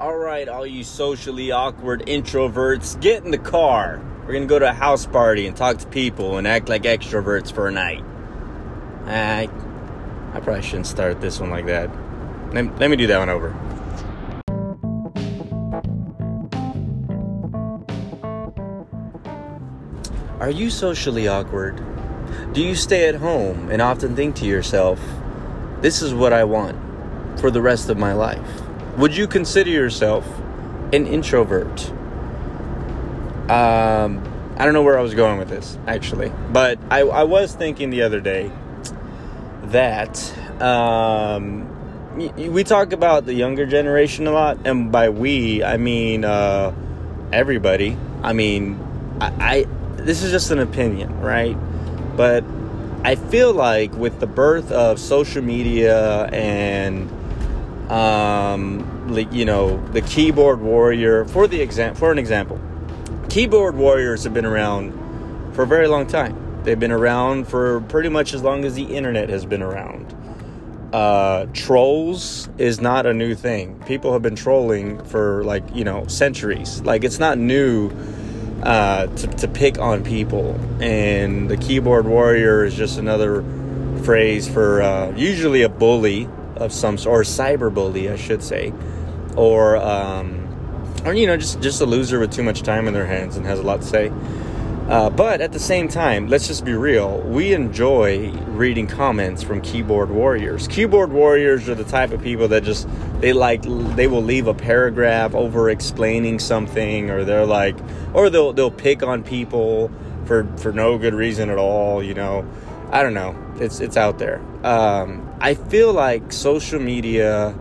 All right, all you socially awkward introverts, get in the car. We're gonna go to a house party and talk to people and act like extroverts for a night. I, I probably shouldn't start this one like that. Let, let me do that one over. Are you socially awkward? Do you stay at home and often think to yourself, this is what I want for the rest of my life? Would you consider yourself an introvert? Um, I don't know where I was going with this, actually. But I, I was thinking the other day that um, we talk about the younger generation a lot. And by we, I mean uh, everybody. I mean, I, I this is just an opinion, right? But I feel like with the birth of social media and um, you know the keyboard warrior for the exam for an example, keyboard warriors have been around for a very long time. They've been around for pretty much as long as the internet has been around. Uh, trolls is not a new thing. People have been trolling for like you know centuries. Like it's not new uh, to, to pick on people. And the keyboard warrior is just another phrase for uh, usually a bully of some sort, or cyber bully, I should say, or um, or you know just just a loser with too much time in their hands and has a lot to say. Uh, but at the same time, let's just be real. We enjoy reading comments from keyboard warriors. Keyboard warriors are the type of people that just they like they will leave a paragraph over explaining something, or they're like, or they'll they'll pick on people for for no good reason at all. You know, I don't know. It's it's out there. Um, I feel like social media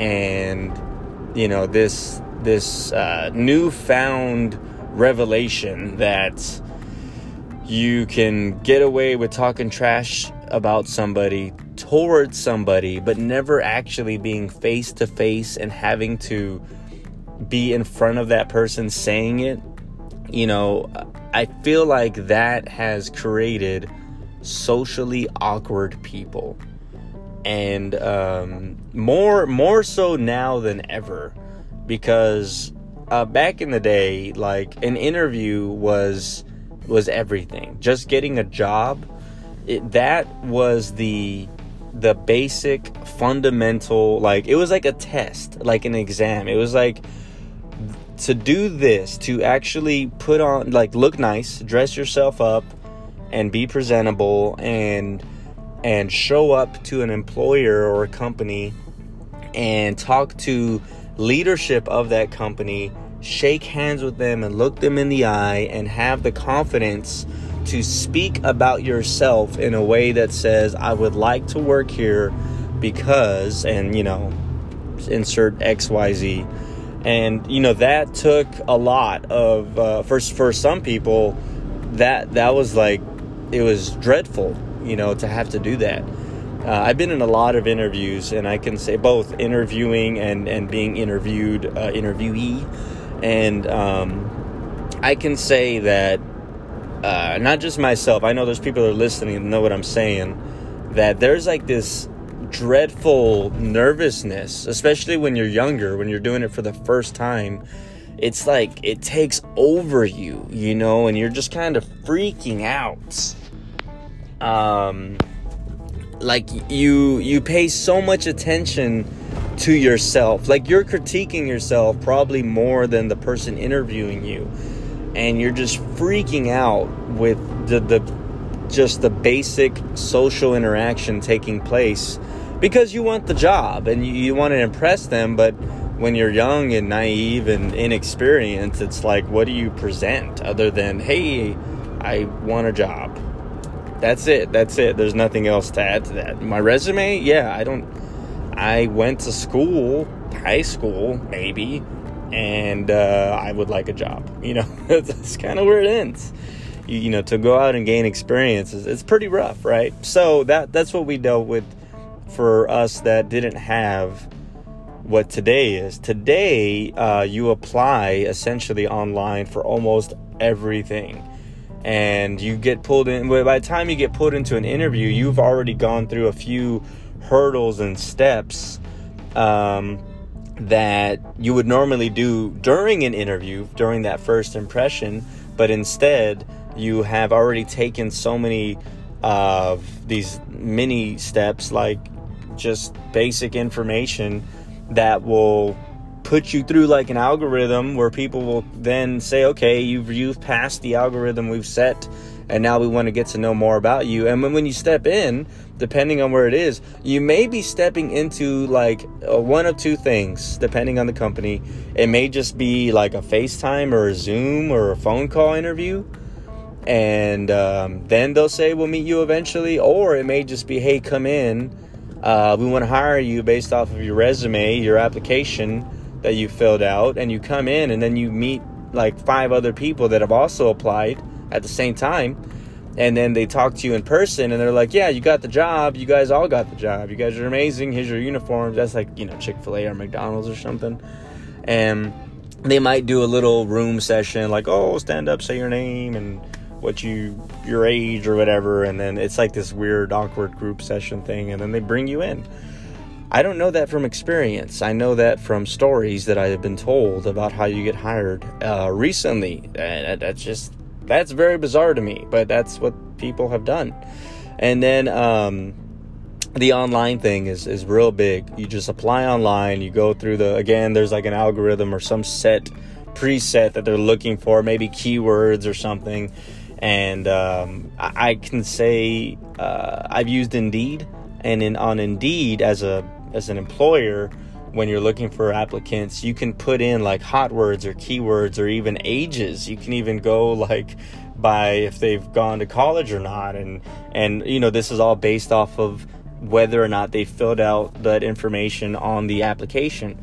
and you know this this uh, newfound revelation that you can get away with talking trash about somebody towards somebody, but never actually being face to face and having to be in front of that person saying it. You know, I feel like that has created socially awkward people. And um, more more so now than ever because uh, back in the day, like an interview was was everything. Just getting a job, it, that was the the basic fundamental like it was like a test, like an exam. It was like to do this, to actually put on like look nice, dress yourself up and be presentable and and show up to an employer or a company and talk to leadership of that company shake hands with them and look them in the eye and have the confidence to speak about yourself in a way that says, I would like to work here because, and you know, insert XYZ. And you know that took a lot of uh, for for some people that that was like it was dreadful, you know, to have to do that. Uh, I've been in a lot of interviews, and I can say both interviewing and and being interviewed, uh, interviewee and um, I can say that uh, not just myself, I know there's people that are listening and know what I'm saying, that there's like this dreadful nervousness, especially when you're younger, when you're doing it for the first time. It's like it takes over you, you know, and you're just kind of freaking out. Um, like you you pay so much attention to yourself. Like you're critiquing yourself probably more than the person interviewing you. And you're just freaking out with the, the just the basic social interaction taking place because you want the job and you, you want to impress them, but when you're young and naive and inexperienced, it's like, what do you present other than, hey, I want a job? That's it. That's it. There's nothing else to add to that. My resume, yeah, I don't I went to school, high school, maybe, and uh, I would like a job. You know, that's kind of where it ends. You, you, know, to go out and gain experiences, it's pretty rough, right? So that that's what we dealt with for us that didn't have what today is. Today, uh, you apply essentially online for almost everything. And you get pulled in. By the time you get pulled into an interview, you've already gone through a few hurdles and steps um, that you would normally do during an interview, during that first impression, but instead you have already taken so many of these mini steps, like just basic information that will put you through like an algorithm where people will then say, okay, you've you've passed the algorithm we've set, and now we want to get to know more about you. And when, when you step in, depending on where it is, you may be stepping into like uh, one of two things, depending on the company. It may just be like a FaceTime or a Zoom or a phone call interview. And um, then they'll say, we'll meet you eventually. Or it may just be, hey, come in. Uh, we want to hire you based off of your resume, your application that you filled out. And you come in and then you meet like five other people that have also applied at the same time and then they talk to you in person and they're like yeah you got the job. You guys all got the job. You guys are amazing. Here's your uniforms. That's like you know chick-fil-a or mcdonald's or something. And they might do a little room session like oh stand up say your name and what you your age or whatever. And then it's like this weird awkward group session thing and then they bring you in I don't know that from experience. I know that from stories that I have been told about how you get hired uh, recently. And that's just that's very bizarre to me, but that's what people have done. And then um, the online thing is is real big. You just apply online. You go through the again. There's like an algorithm or some set preset that they're looking for, maybe keywords or something. And um, I, I, can say uh, I've used Indeed, and in on Indeed as a as an employer, when you're looking for applicants, you can put in like hot words or keywords or even ages. You can even go like by if they've gone to college or not and and you know this is all based off of whether or not they filled out that information on the application.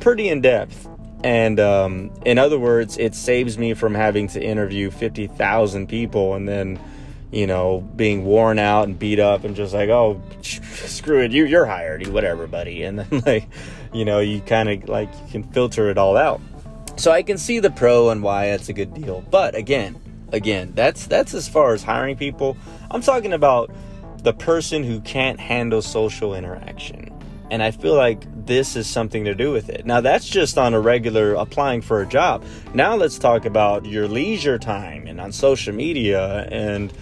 Pretty in depth. And um, in other words, it saves me from having to interview 50,000 people and then you know, being worn out and beat up and just like, oh, screw it, you, you're hired, you whatever, buddy. And then like, you know, you kind of like you can filter it all out. So I can see the pro and why it's a good deal. But again, again, that's that's as far as hiring people. I'm talking about the person who can't handle social interaction. And I feel like this is something to do with it. Now, that's just on a regular applying for a job. Now, let's talk about your leisure time and on social media and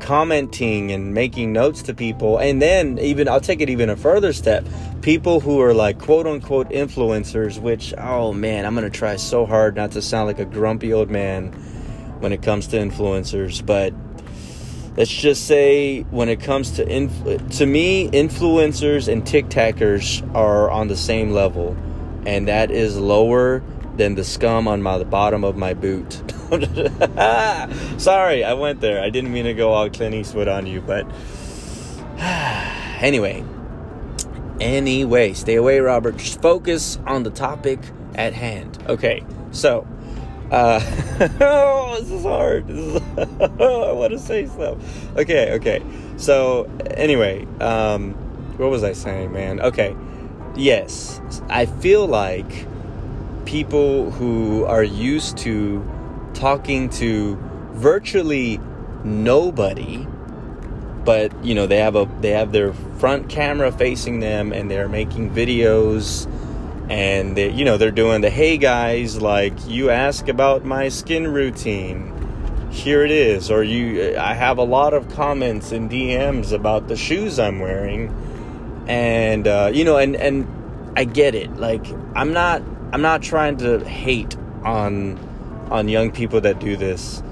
commenting and making notes to people. And then, even I'll take it even a further step people who are like quote unquote influencers, which, oh man, I'm going to try so hard not to sound like a grumpy old man when it comes to influencers. But let's just say when it comes to to me influencers and TikTokers are on the same level and that is lower than the scum on my the bottom of my boot Sorry, I went there. I didn't mean to go all Clint Eastwood on you, but anyway. Anyway, stay away, Robert. Just focus on the topic at hand. Okay, so uh, oh, this is hard. This is, I want to say stuff. Okay, okay. So anyway, um, what was I saying, man? Okay, yes, I feel like people who are used to talking to virtually nobody but you know they have a they have their front camera facing them and they're making videos and they you know they're doing the hey guys like you ask about my skin routine. Here it is. Or you i have a lot of comments and dms about the shoes i'm wearing. And uh, you know and and i get it. Like i'm not i'm not trying to hate on on young people that do this.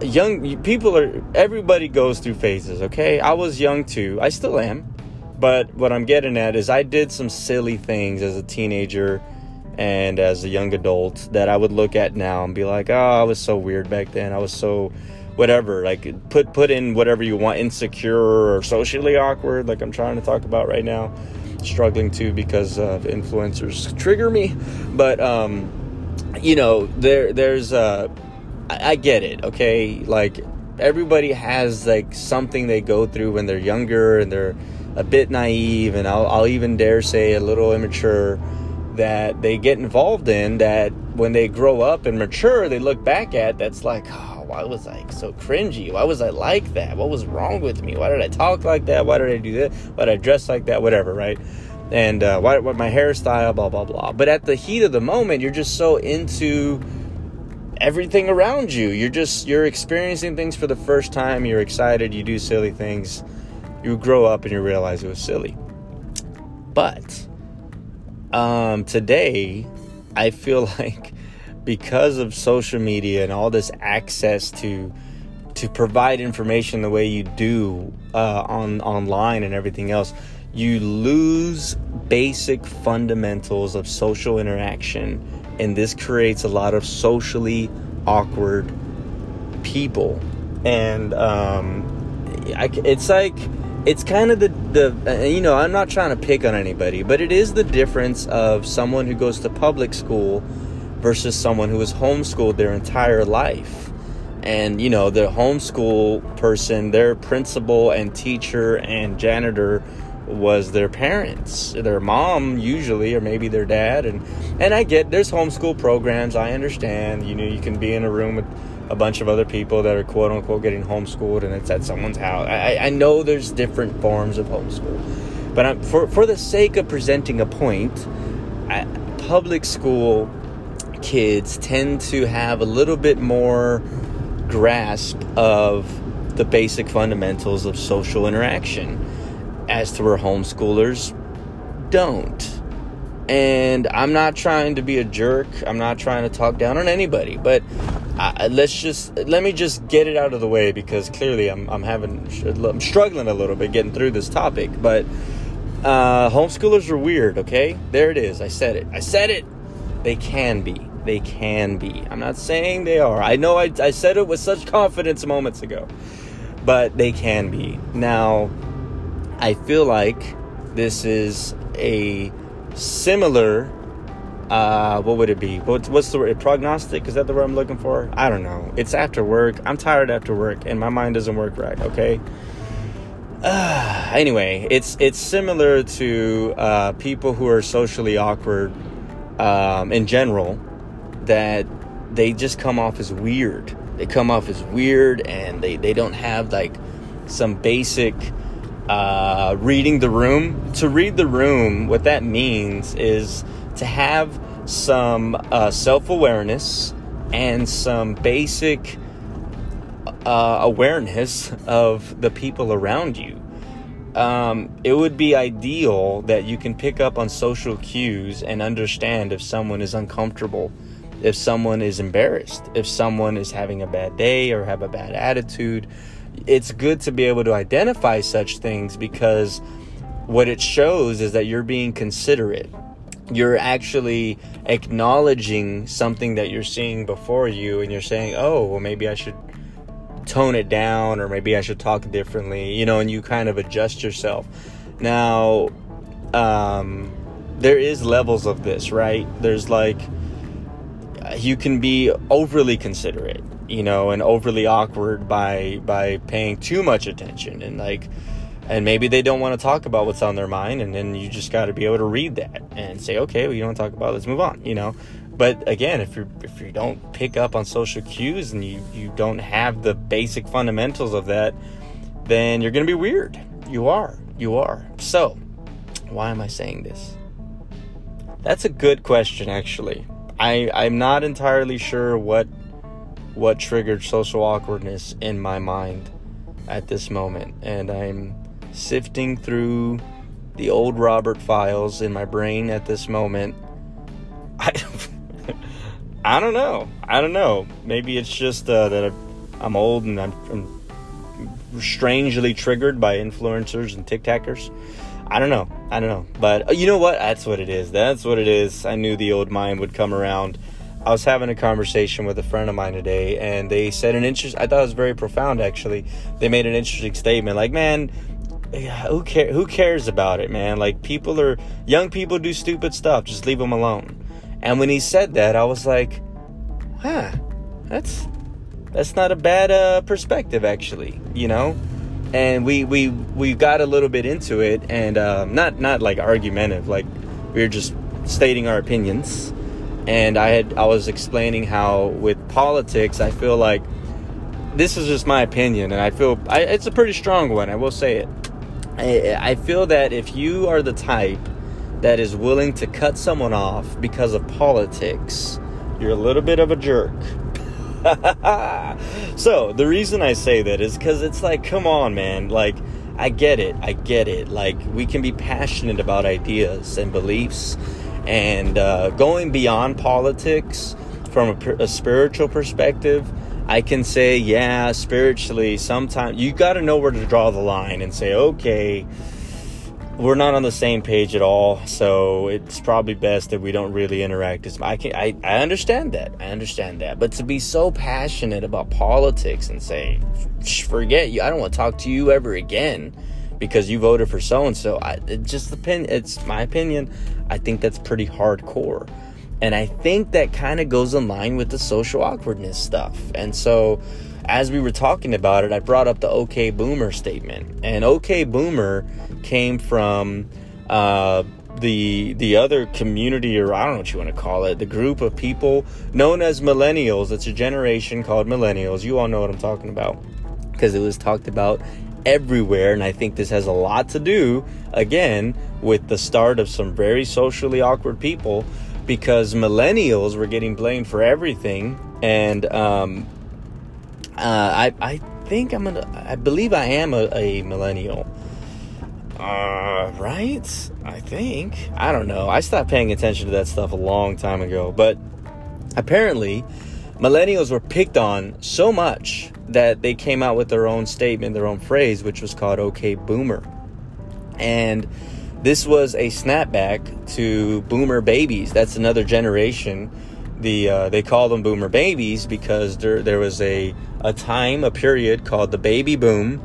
Young people are everybody goes through phases, okay? I was young too. I still am. But what I'm getting at is I did some silly things as a teenager and as a young adult that I would look at now and be like, "Oh, I was so weird back then. I was so whatever like put put in whatever you want insecure or socially awkward like i'm trying to talk about right now struggling to because of influencers trigger me but um you know, there there's uh I, I get it, okay? Like everybody has like something they go through when they're younger and they're a bit naive and I'll, I'll even dare say a little immature that they get involved in that when they grow up and mature they look back at that's like oh why was i so cringy? Why was i like that? What was wrong with me? Why did i talk like that? Why did i do that why did i dress like that? Whatever right and uh, what my hairstyle, blah blah blah. But at the heat of the moment, you're just so into everything around you. You're just you're experiencing things for the first time. You're excited. You do silly things. You grow up and you realize it was silly. But um, today, I feel like because of social media and all this access to to provide information the way you do uh, on online and everything else, you lose basic fundamentals of social interaction, and this creates a lot of socially awkward people. And um, I, it's like it's kind of the the uh, you know I'm not trying to pick on anybody, but it is the difference of someone who goes to public school versus someone who was homeschooled their entire life. And you know, the homeschool person, their principal and teacher and janitor was their parents, their mom usually, or maybe their dad. And and I get there's homeschool programs. I understand. You know, you can be in a room with a bunch of other people that are quote unquote getting homeschooled, and it's at someone's house. I, I know there's different forms of homeschool, but I'm, for for the sake of presenting a point, I, public school kids tend to have a little bit more grasp of the basic fundamentals of social interaction as to where homeschoolers don't. And I'm not trying to be a jerk. I'm not trying to talk down on anybody, but I, let's just let me just get it out of the way because clearly I'm I'm having I'm struggling a little bit getting through this topic. But uh, homeschoolers are weird. Okay, there it is. I said it. I said it. They can be. They can be. I'm not saying they are. I know I, I said it with such confidence moments ago, but they can be. Now, I feel like this is a similar uh, what would it be? What's, what's the word? Prognostic? Is that the word I'm looking for? I don't know. It's after work. I'm tired after work, and my mind doesn't work right. Okay. Uh, anyway, it's it's similar to uh, people who are socially awkward um, in general. That they just come off as weird. They come off as weird, and they they don't have like some basic uh, reading the room. To read the room, what that means is to have some uh, self awareness and some basic uh, awareness of the people around you. Um, it would be ideal that you can pick up on social cues and understand if someone is uncomfortable, if someone is embarrassed, if someone is having a bad day or have a bad attitude. It's good to be able to identify such things because what it shows is that you're being considerate. You're actually acknowledging something that you're seeing before you and you're saying oh well maybe i should tone it down or maybe i should talk differently you know and you kind of adjust yourself. Now um, there is levels of this right? There's like you can be overly considerate you know and overly awkward by by paying too much attention and like and maybe they don't want to talk about what's on their mind and then you just got to be able to read that and say okay well you don't talk about it, let's move on you know? But again if you if you don't pick up on social cues and you you don't have the basic fundamentals of that then you're going to be weird. You are. You are. So why am i saying this? That's a good question actually. I i'm not entirely sure what what triggered social awkwardness in my mind at this moment and i'm sifting through the old Robert files in my brain at this moment. I, I don't know. I don't know. Maybe it's just uh, that I'm old and I'm, I'm, strangely triggered by influencers and TikTokers. I don't know. I don't know. But uh, you know what? That's what it is. That's what it is. I knew the old mind would come around. I was having a conversation with a friend of mine today, and they said an interest. I thought it was very profound. Actually, they made an interesting statement. Like, man, who care who cares about it man like people are young people do stupid stuff just leave them alone and when he said that i was like huh that's that's not a bad uh, perspective actually you know and we we we got a little bit into it and um, not not like argumentative like we were just stating our opinions and i had i was explaining how with politics i feel like this is just my opinion and i feel I, it's a pretty strong one i will say it I, I feel that if you are the type that is willing to cut someone off because of politics, you're a little bit of a jerk. so, the reason I say that is because it's like, come on, man. Like, I get it. I get it. Like, we can be passionate about ideas and beliefs and uh, going beyond politics from a, a spiritual perspective. I can say, yeah, spiritually, sometimes you got to know where to draw the line and say, okay, we're not on the same page at all, so it's probably best that we don't really interact as. I can I, I understand that. I understand that. But to be so passionate about politics and say, forget you, I don't want to talk to you ever again because you voted for so and so. It just depend. It's my opinion. I think that's pretty hardcore, and I think that kind of goes in line with the social awkwardness stuff. And so, as we were talking about it, I brought up the OK Boomer statement, and OK Boomer came from uh, the the other community, or I don't know what you want to call it, the group of people known as millennials. It's a generation called millennials. You all know what I'm talking about because it was talked about everywhere, and I think this has a lot to do again with the start of some very socially awkward people because millennials were getting blamed for everything and um, uh, I, I think I'm gonna I believe I am a, a millennial uh, right? I think. I don't know. I stopped paying attention to that stuff a long time ago. But apparently, millennials were picked on so much that they came out with their own statement, their own phrase, which was called OK Boomer. And this was a snapback to boomer babies. That's another generation. The uh, they call them boomer babies because there there was a a time, a period called the baby boom,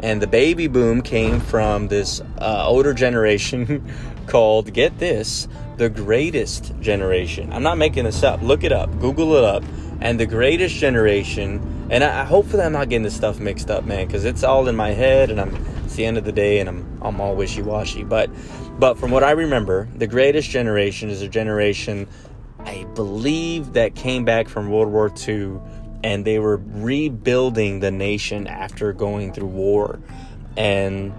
and the baby boom came from this uh, older generation called, get this, the greatest generation. I'm not making this up. Look it up, Google it up. And the greatest generation, and I, hopefully I'm not getting this stuff mixed up, man, because it's all in my head, and I'm it's the end of the day, and I'm I'm all wishy washy. But but from what I remember, the greatest generation is a generation I believe that came back from World War II and they were rebuilding the nation after going through war. And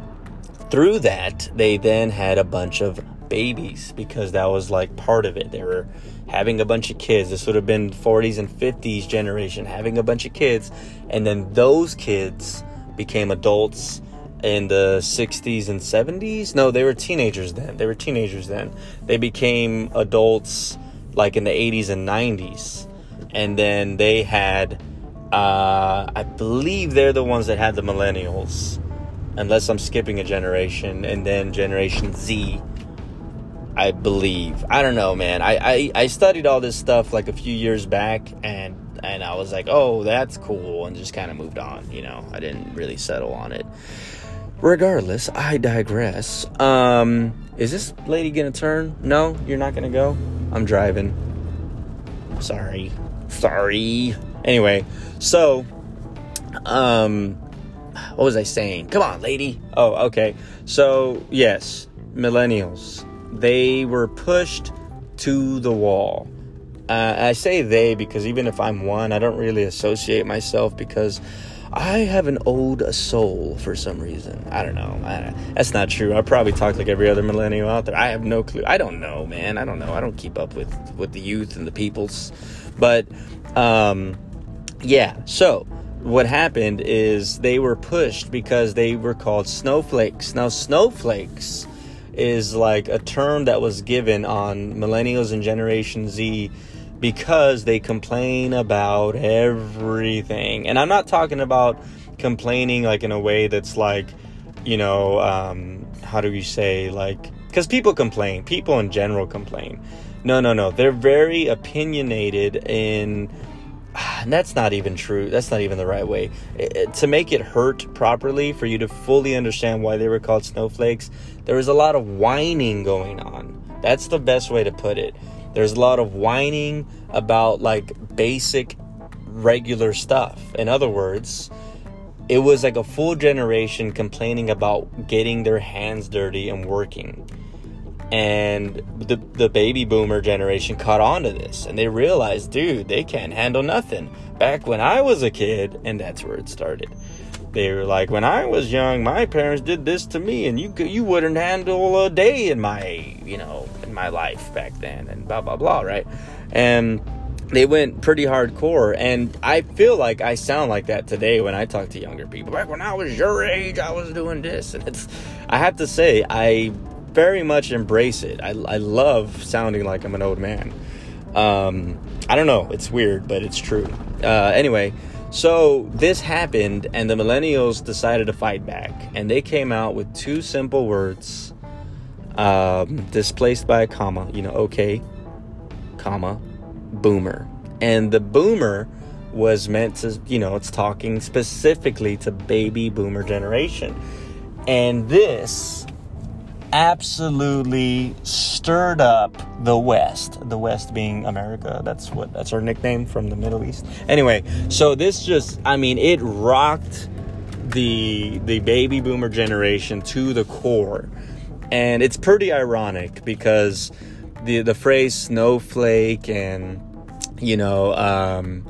through that, they then had a bunch of babies because that was like part of it. They were having a bunch of kids. This would have been 40s and 50s generation having a bunch of kids. And then those kids became adults in the 60s and 70s. No, they were teenagers then. They were teenagers then. They became adults like in the 80s and 90s and then they had uh, I believe they're the ones that had the millennials, unless I'm skipping a generation, and then Generation Z. I believe. I don't know, man. I, I, I studied all this stuff like a few years back, and and I was like, oh, that's cool, and just kind of moved on. You know, I didn't really settle on it. Regardless, I digress. Um, is this lady gonna turn? No, you're not gonna go. I'm driving. Sorry. Sorry. Anyway, so, um, what was I saying? Come on, lady. Oh, okay. So, yes, millennials. They were pushed to the wall. Uh, I say they because even if I'm one, I don't really associate myself because I have an old soul for some reason. I don't know. I, that's not true. I probably talk like every other millennial out there. I have no clue. I don't know, man. I don't know. I don't keep up with with the youth and the peoples. But um, yeah, so what happened is they were pushed because they were called snowflakes. Now, snowflakes is like a term that was given on millennials and Generation Z because they complain about everything. And I'm not talking about complaining like in a way that's like, you know, um, how do you say, like, because people complain, people in general complain. No, no, no. They're very opinionated in. And that's not even true. That's not even the right way. It, to make it hurt properly, for you to fully understand why they were called snowflakes, there was a lot of whining going on. That's the best way to put it. There's a lot of whining about like basic, regular stuff. In other words, it was like a full generation complaining about getting their hands dirty and working and the the baby boomer generation caught on to this and they realized dude they can't handle nothing back when i was a kid and that's where it started they were like, when I was young, my parents did this to me, and you you wouldn't handle a day in my you know in my life back then, and blah blah blah, right? And they went pretty hardcore, and I feel like I sound like that today when I talk to younger people. Back when I was your age, I was doing this, and it's. I have to say, I very much embrace it. I, I love sounding like I'm an old man. Um, I don't know, it's weird, but it's true. Uh, anyway, so this happened, and the millennials decided to fight back, and they came out with two simple words um, displaced by a comma, you know, okay, comma, boomer. And the boomer was meant to, you know, it's talking specifically to baby boomer generation. And this absolutely stirred up the West. The West being America. That's what that's our nickname from the Middle East. Anyway, so this just I mean it rocked the the baby boomer generation to the core. And it's pretty ironic because the the phrase snowflake and you know um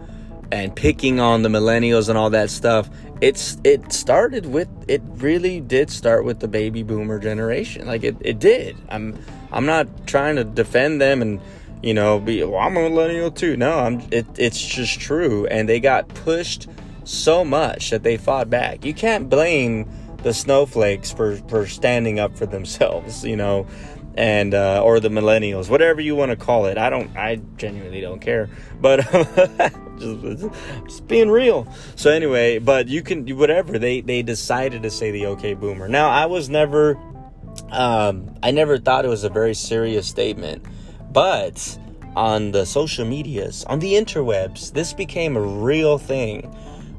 and picking on the millennials and all that stuff it's it started with it really did start with the baby boomer generation. Like it, it did. I'm i'm not trying to defend them and you know be well, i'm a millennial too. No i'm it, it's just true. And they got pushed so much that they fought back. You can't blame the snowflakes for for standing up for themselves you know and uh, or the millennials, whatever you want to call it. I don't, I genuinely don't care, but just, just being real. So anyway, but you can whatever they they decided to say the okay boomer. Now I was never, um, I never thought it was a very serious statement, but on the social medias, on the interwebs, this became a real thing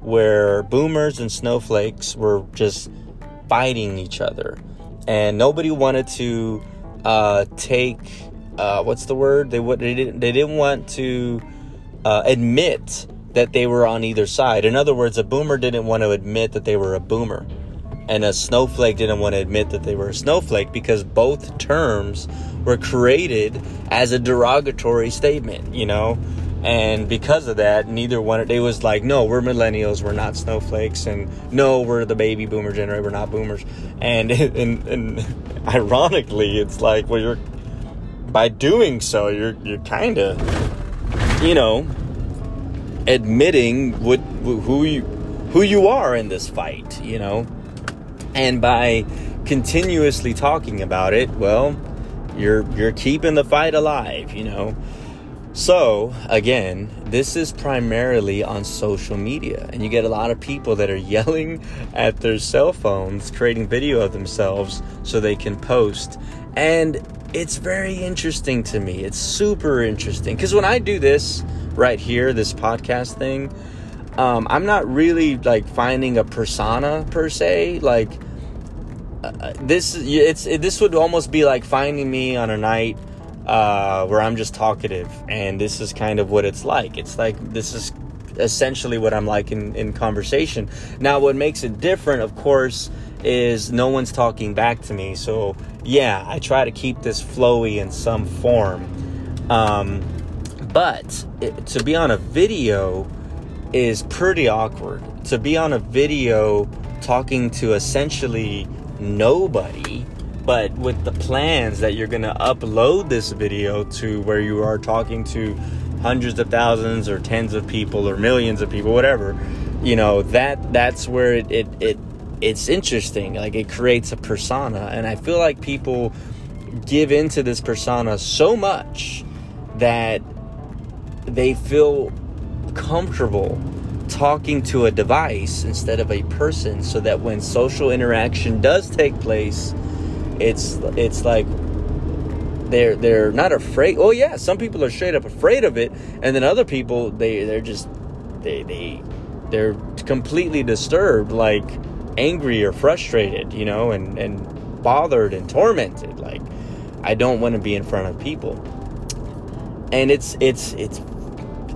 where boomers and snowflakes were just fighting each other, and nobody wanted to uh, take uh, what's the word they would they didn't they didn't want to uh, admit that they were on either side. In other words, a boomer didn't want to admit that they were a boomer, and a snowflake didn't want to admit that they were a snowflake because both terms were created as a derogatory statement, you know. And because of that, neither one they was like, no, we're millennials, we're not snowflakes, and no, we're the baby boomer generation, we're not boomers. And and, and ironically, it's like, well, you're by doing so, you're you're kind of, you know, admitting what who you who you are in this fight, you know, and by continuously talking about it, well, you're you're keeping the fight alive, you know. So, again, this is primarily on social media, and you get a lot of people that are yelling at their cell phones, creating video of themselves so they can post. And it's very interesting to me. It's super interesting because when I do this right here, this podcast thing, um, I'm not really like finding a persona per se. Like, uh, this, it's it, this would almost be like finding me on a night uh, where I'm just talkative, and this is kind of what it's like. It's like this is essentially what I'm like in, in conversation. Now, what makes it different, of course, is no one's talking back to me. So, yeah, I try to keep this flowy in some form. Um, but it, to be on a video is pretty awkward. To be on a video talking to essentially nobody but with the plans that you're going to upload this video to where you are talking to hundreds of thousands or tens of people or millions of people whatever you know that that's where it it, it it's interesting. Like it creates a persona. And i feel like people give into this persona so much that they feel comfortable talking to a device instead of a person so that when social interaction does take place it's it's like they're they're not afraid. Oh yeah, some people are straight up afraid of it, and then other people they they're just they they they're completely disturbed, like angry or frustrated, you know, and and bothered and tormented. Like I don't want to be in front of people, and it's it's it's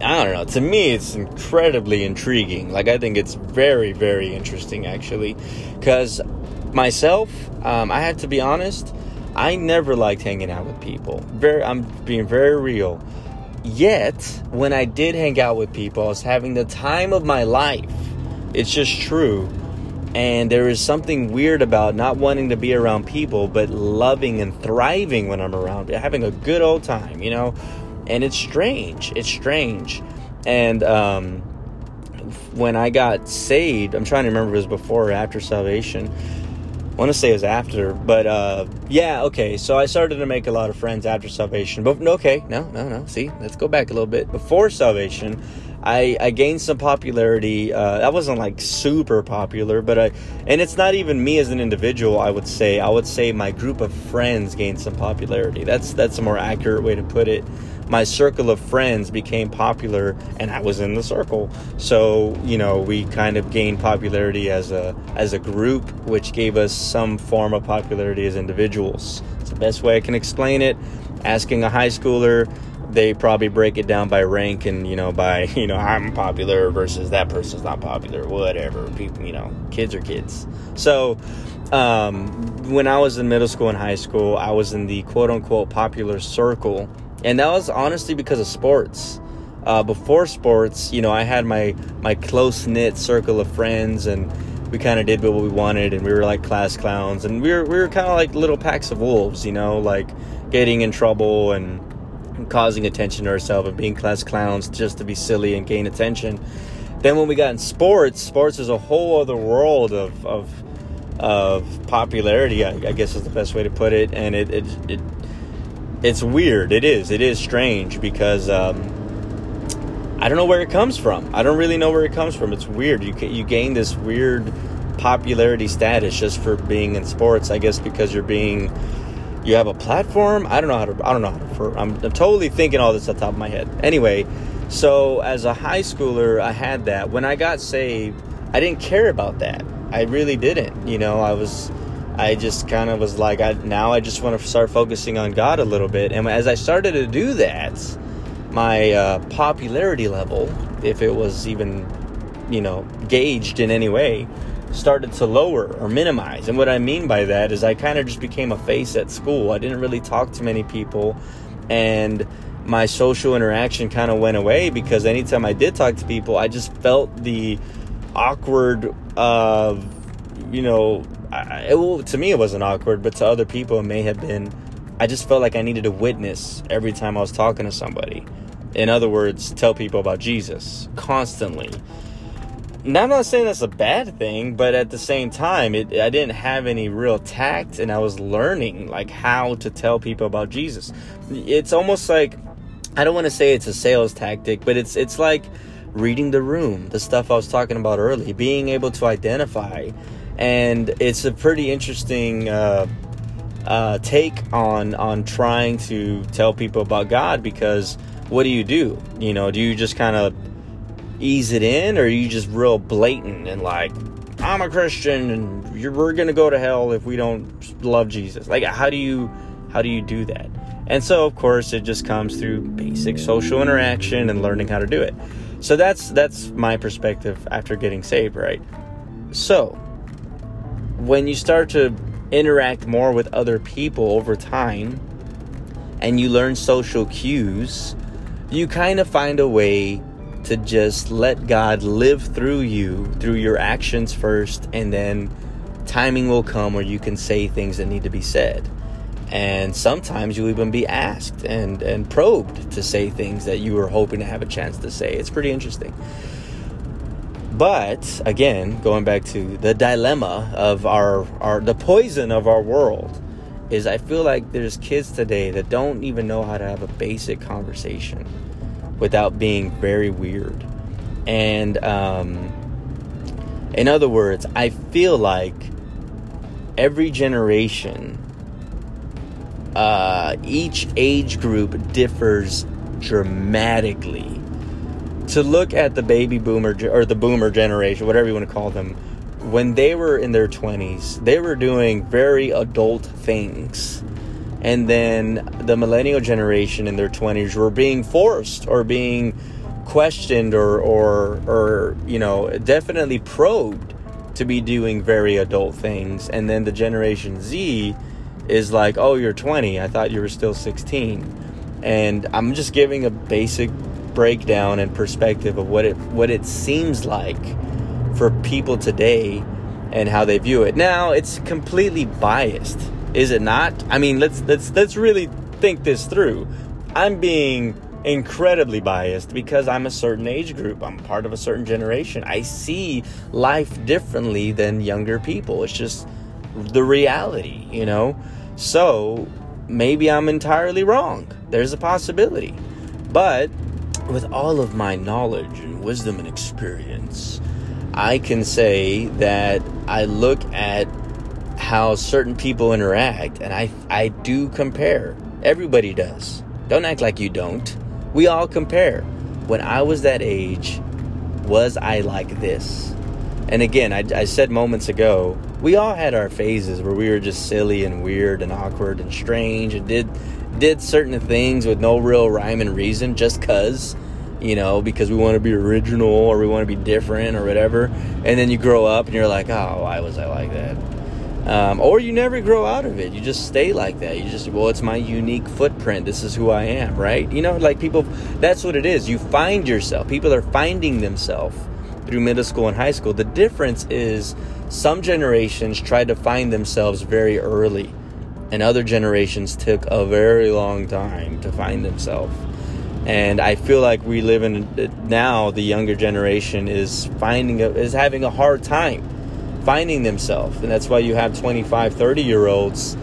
I don't know. To me, it's incredibly intriguing. Like I think it's very very interesting actually, because myself, um, I have to be honest. I never liked hanging out with people. Very, I'm being very real. Yet, when I did hang out with people, I was having the time of my life. It's just true. And there is something weird about not wanting to be around people, but loving and thriving when I'm around, having a good old time, you know? And it's strange. It's strange. And um, when I got saved, I'm trying to remember it was before or after salvation want to say it was after, but uh, yeah, okay. So I started to make a lot of friends after salvation. But okay, no, no, no. See, let's go back a little bit. Before salvation, I, I gained some popularity. Uh, I wasn't like super popular, but I, and it's not even me as an individual. I would say, I would say my group of friends gained some popularity. That's that's a more accurate way to put it my circle of friends became popular and I was in the circle. So, you know, we kind of gained popularity as a as a group, which gave us some form of popularity as individuals. It's the best way I can explain it. Asking a high schooler, they probably break it down by rank and, you know, by, you know, I'm popular versus that person's not popular, whatever. People, you know, kids are kids. So, um, when I was in middle school and high school, I was in the quote unquote popular circle and that was honestly because of sports. Uh, before sports, you know, I had my my close knit circle of friends, and we kind of did what we wanted, and we were like class clowns, and we were we were kind of like little packs of wolves, you know, like getting in trouble and causing attention to ourselves and being class clowns just to be silly and gain attention. Then when we got in sports, sports is a whole other world of of, of popularity. I, I guess is the best way to put it, and it it, it it's weird. It is. It is strange because um, I don't know where it comes from. I don't really know where it comes from. It's weird. You you gain this weird popularity status just for being in sports. I guess because you're being you have a platform. I don't know how to. I don't know how to. For, I'm, I'm totally thinking all this at the top of my head. Anyway, so as a high schooler, I had that. When I got saved, I didn't care about that. I really didn't. You know, I was I just kind of was like, I, now I just want to start focusing on God a little bit. And as I started to do that, my uh, popularity level, if it was even, you know, gauged in any way, started to lower or minimize. And what I mean by that is I kind of just became a face at school. I didn't really talk to many people. And my social interaction kind of went away because anytime I did talk to people, I just felt the awkward, uh, you know, I, it, to me it wasn't awkward, but to other people it may have been. I just felt like I needed to witness every time I was talking to somebody. In other words, tell people about Jesus constantly. Now, I'm not saying that's a bad thing, but at the same time, it, I didn't have any real tact, and I was learning like how to tell people about Jesus. It's almost like I don't want to say it's a sales tactic, but it's it's like reading the room, the stuff I was talking about early, being able to identify and it's a pretty interesting uh, uh, take on on trying to tell people about God because what do you do? You know, do you just kind of ease it in, or are you just real blatant and like, I'm a Christian and we're gonna go to hell if we don't love Jesus? Like, how do you how do you do that? And so, of course, it just comes through basic social interaction and learning how to do it. So that's that's my perspective after getting saved, right? So, when you start to interact more with other people over time and you learn social cues, you kind of find a way to just let God live through you, through your actions first, and then timing will come where you can say things that need to be said. And sometimes you'll even be asked and, and probed to say things that you were hoping to have a chance to say. It's pretty interesting. But again, going back to the dilemma of our, our the poison of our world is I feel like there's kids today that don't even know how to have a basic conversation without being very weird. And um, in other words, I feel like every generation, uh, each age group differs dramatically to look at the baby boomer or the boomer generation, whatever you want to call them, when they were in their 20s, they were doing very adult things. And then the millennial generation in their 20s were being forced or being questioned or, or, or you know, definitely probed to be doing very adult things. And then the Generation Z is like, oh, you're 20. I thought you were still 16. And I'm just giving a basic breakdown and perspective of what it what it seems like for people today and how they view it. Now, it's completely biased, is it not? I mean, let's let's let's really think this through. I'm being incredibly biased because I'm a certain age group. I'm part of a certain generation. I see life differently than younger people. It's just the reality, you know? So maybe I'm entirely wrong. There's a possibility. But with all of my knowledge and wisdom and experience, I can say that I look at how certain people interact and I I do compare. Everybody does. Don't act like you don't. We all compare. When I was that age, was I like this? And again, I, I, said moments ago, we all had our phases where we were just silly and weird and awkward and strange and did did certain things with no real rhyme and reason just cuz, you know, because we want to be original or we want to be different or whatever. And then you grow up and you're like, oh, why was I like that? Um, or you never grow out of it. You just stay like that. You just, well, it's my unique footprint. This is who I am, right? You know, like people, that's what it is. You find yourself. People are finding themselves through middle school and high school. The difference is some generations try to find themselves very early, and other generations took a very long time to find themselves. And I feel like we live in now, the younger generation is finding, a, is having a hard time finding themselves. And that's why you have 25, 30 year olds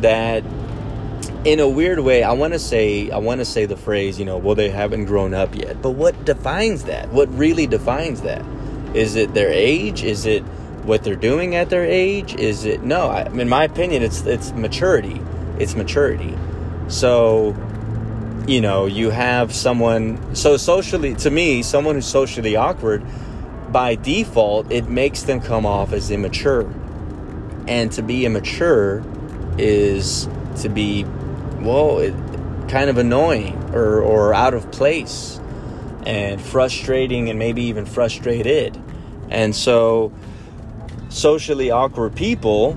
that in a weird way, I want to say I want to say the phrase, you know, well they haven't grown up yet. But what defines that? What really defines that? Is it their age? Is it what they're doing at their age? Is it no? I, in my opinion, it's it's maturity. It's maturity. So, you know, you have someone so socially to me, someone who's socially awkward by default, it makes them come off as immature. And to be immature is to be, well, it, kind of annoying or, or out of place and frustrating and maybe even frustrated. And so, socially awkward people,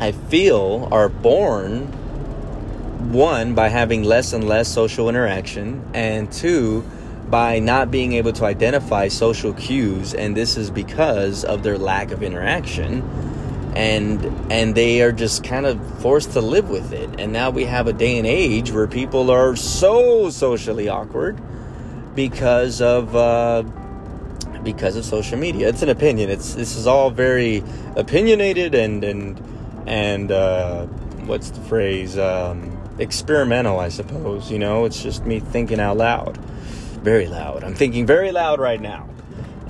I feel, are born one by having less and less social interaction, and two, by not being able to identify social cues and this is because of their lack of interaction and and they are just kind of forced to live with it. And now we have a day and age where people are so socially awkward because of uh, because of social media it's an opinion it's this is all very opinionated and and and uh, what's the phrase um, experimental i suppose you know it's just me thinking out loud very loud. I'm thinking very loud right now.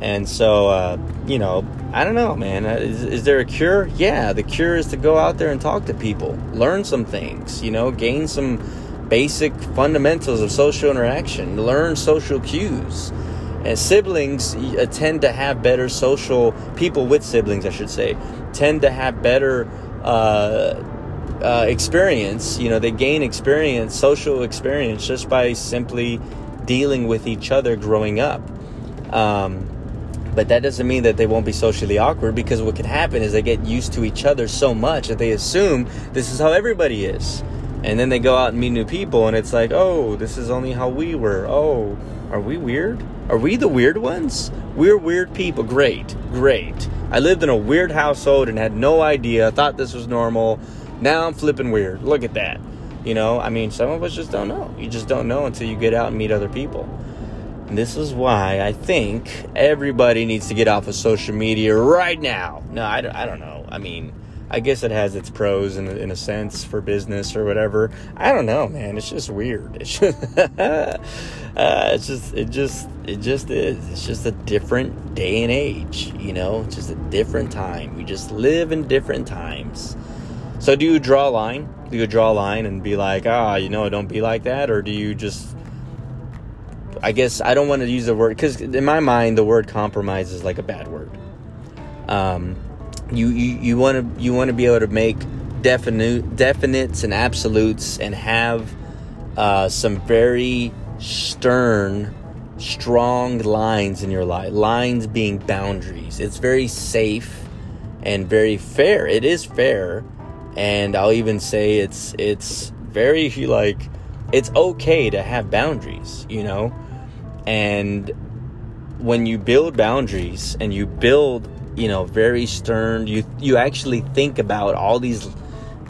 And so, uh, you know, I don't know, man. Uh, is, is, there a cure? Yeah, the cure is to go out there and talk to people, learn some things, you know, gain some basic fundamentals of social interaction, learn social cues. And siblings uh, tend to have better social, people with siblings, I should say, tend to have better uh, uh, experience. You know, they gain experience, social experience, just by simply dealing with each other growing up. Um, but that doesn't mean that they won't be socially awkward because what can happen is they get used to each other so much that they assume this is how everybody is. And then they go out and meet new people and it's like, oh, this is only how we were. Oh, are we weird? Are we the weird ones? We're weird people. Great, great. I lived in a weird household and had no idea. I thought this was normal. Now I'm flipping weird. Look at that. You know, I mean, some of us just don't know. You just don't know until you get out and meet other people. And this is why I think everybody needs to get off of social media right now. No, I don't, I don't know. I mean, I guess it has its pros in, in a sense for business or whatever. I don't know, man. It's just weird. It's just, uh, it's just, it just, it just is. It's just a different day and age. You know, it's just a different time. We just live in different times. So do you draw a line? Do you draw a line and be like, ah, you know, don't be like that, or do you just? I guess I don't want to use the word because in my mind the word compromise is like a bad word. Um, you you want to you want to be able to make definite definites and absolutes and have uh, some very stern strong lines in your life lines being boundaries. It's very safe and very fair. It is fair. And I'll even say it's it's very like it's okay to have boundaries, you know? And when you build boundaries and you build you know, very stern. You you actually think about all these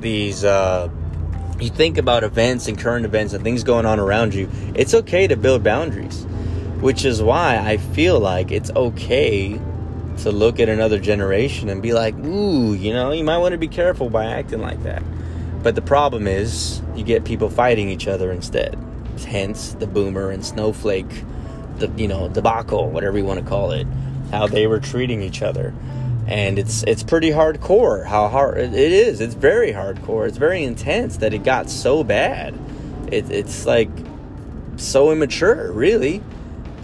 these uh, you think about events and current events and things going on around you. It's okay to build boundaries, which is why I feel like it's okay to look at another generation and be like, ooh, you know, you might want to be careful by acting like that. But the problem is, you get people fighting each other instead. Hence the boomer and snowflake, the you know debacle, whatever you want to call it, how they were treating each other, and it's it's pretty hardcore. How hard it is? It's very hardcore. It's very intense that it got so bad. It, it's like so immature, really.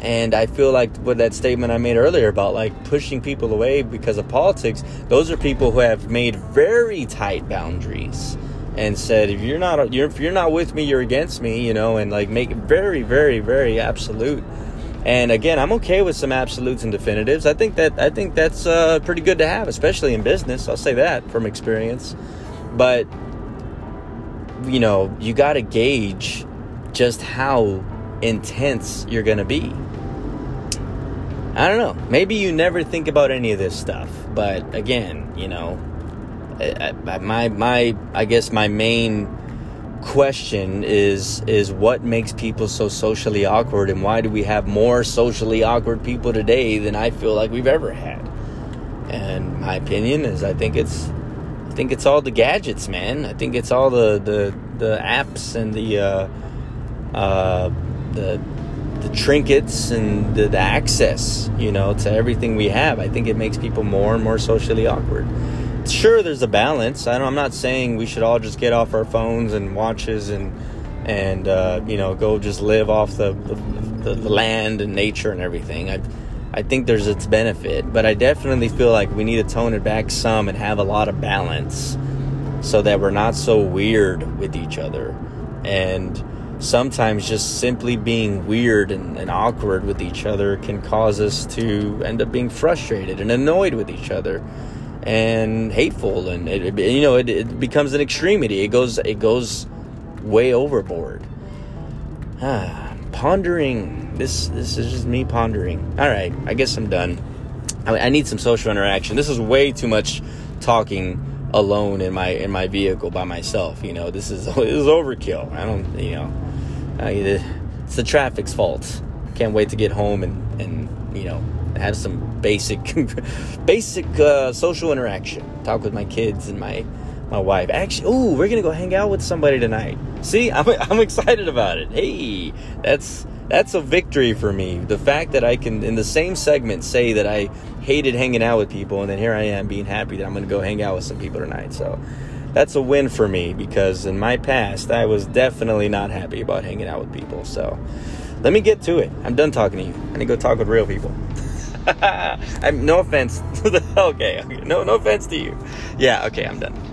And I feel like with that statement I made earlier about like pushing people away because of politics, those are people who have made very tight boundaries and said if you're not you're, if you're not with me, you're against me, you know, and like make it very, very, very absolute. And again, I'm okay with some absolutes and definitives. I think that I think that's uh, pretty good to have, especially in business. I'll say that from experience. But you know, you got to gauge just how intense you're going to be. I don't know. Maybe you never think about any of this stuff, but again, you know, I, I, my my I guess my main question is is what makes people so socially awkward and why do we have more socially awkward people today than I feel like we've ever had? And my opinion is I think it's I think it's all the gadgets, man. I think it's all the the, the apps and the uh, uh, the the trinkets and the, the access, you know, to everything we have. I think it makes people more and more socially awkward. Sure, there's a balance. I am not saying we should all just get off our phones and watches and and uh, you know go just live off the, the, the land and nature and everything. I I think there's its benefit, but I definitely feel like we need to tone it back some and have a lot of balance so that we're not so weird with each other and sometimes just simply being weird and, and, awkward with each other can cause us to end up being frustrated and annoyed with each other and hateful and it, you know it, it becomes an extremity. It goes it goes way overboard. Ah, pondering. This this is just me pondering. All right i guess i'm done. I, I need some social interaction. This is way too much talking alone in my in my vehicle by myself you know. This is this is overkill. I don't you know. It's the traffic's fault. Can't wait to get home and, and you know, have some basic, basic uh, social interaction. Talk with my kids and my my wife. Actually, oh, we're gonna go hang out with somebody tonight. See, I'm I'm excited about it. Hey, that's that's a victory for me. The fact that I can, in the same segment, say that I hated hanging out with people, and then here I am being happy that I'm gonna go hang out with some people tonight. So that's a win for me because in my past I was definitely not happy about hanging out with people. So let me get to it. I'm done talking to you. I need to go talk with real people. I'm no offense. okay, okay, no no offense to you. Yeah, okay, I'm done.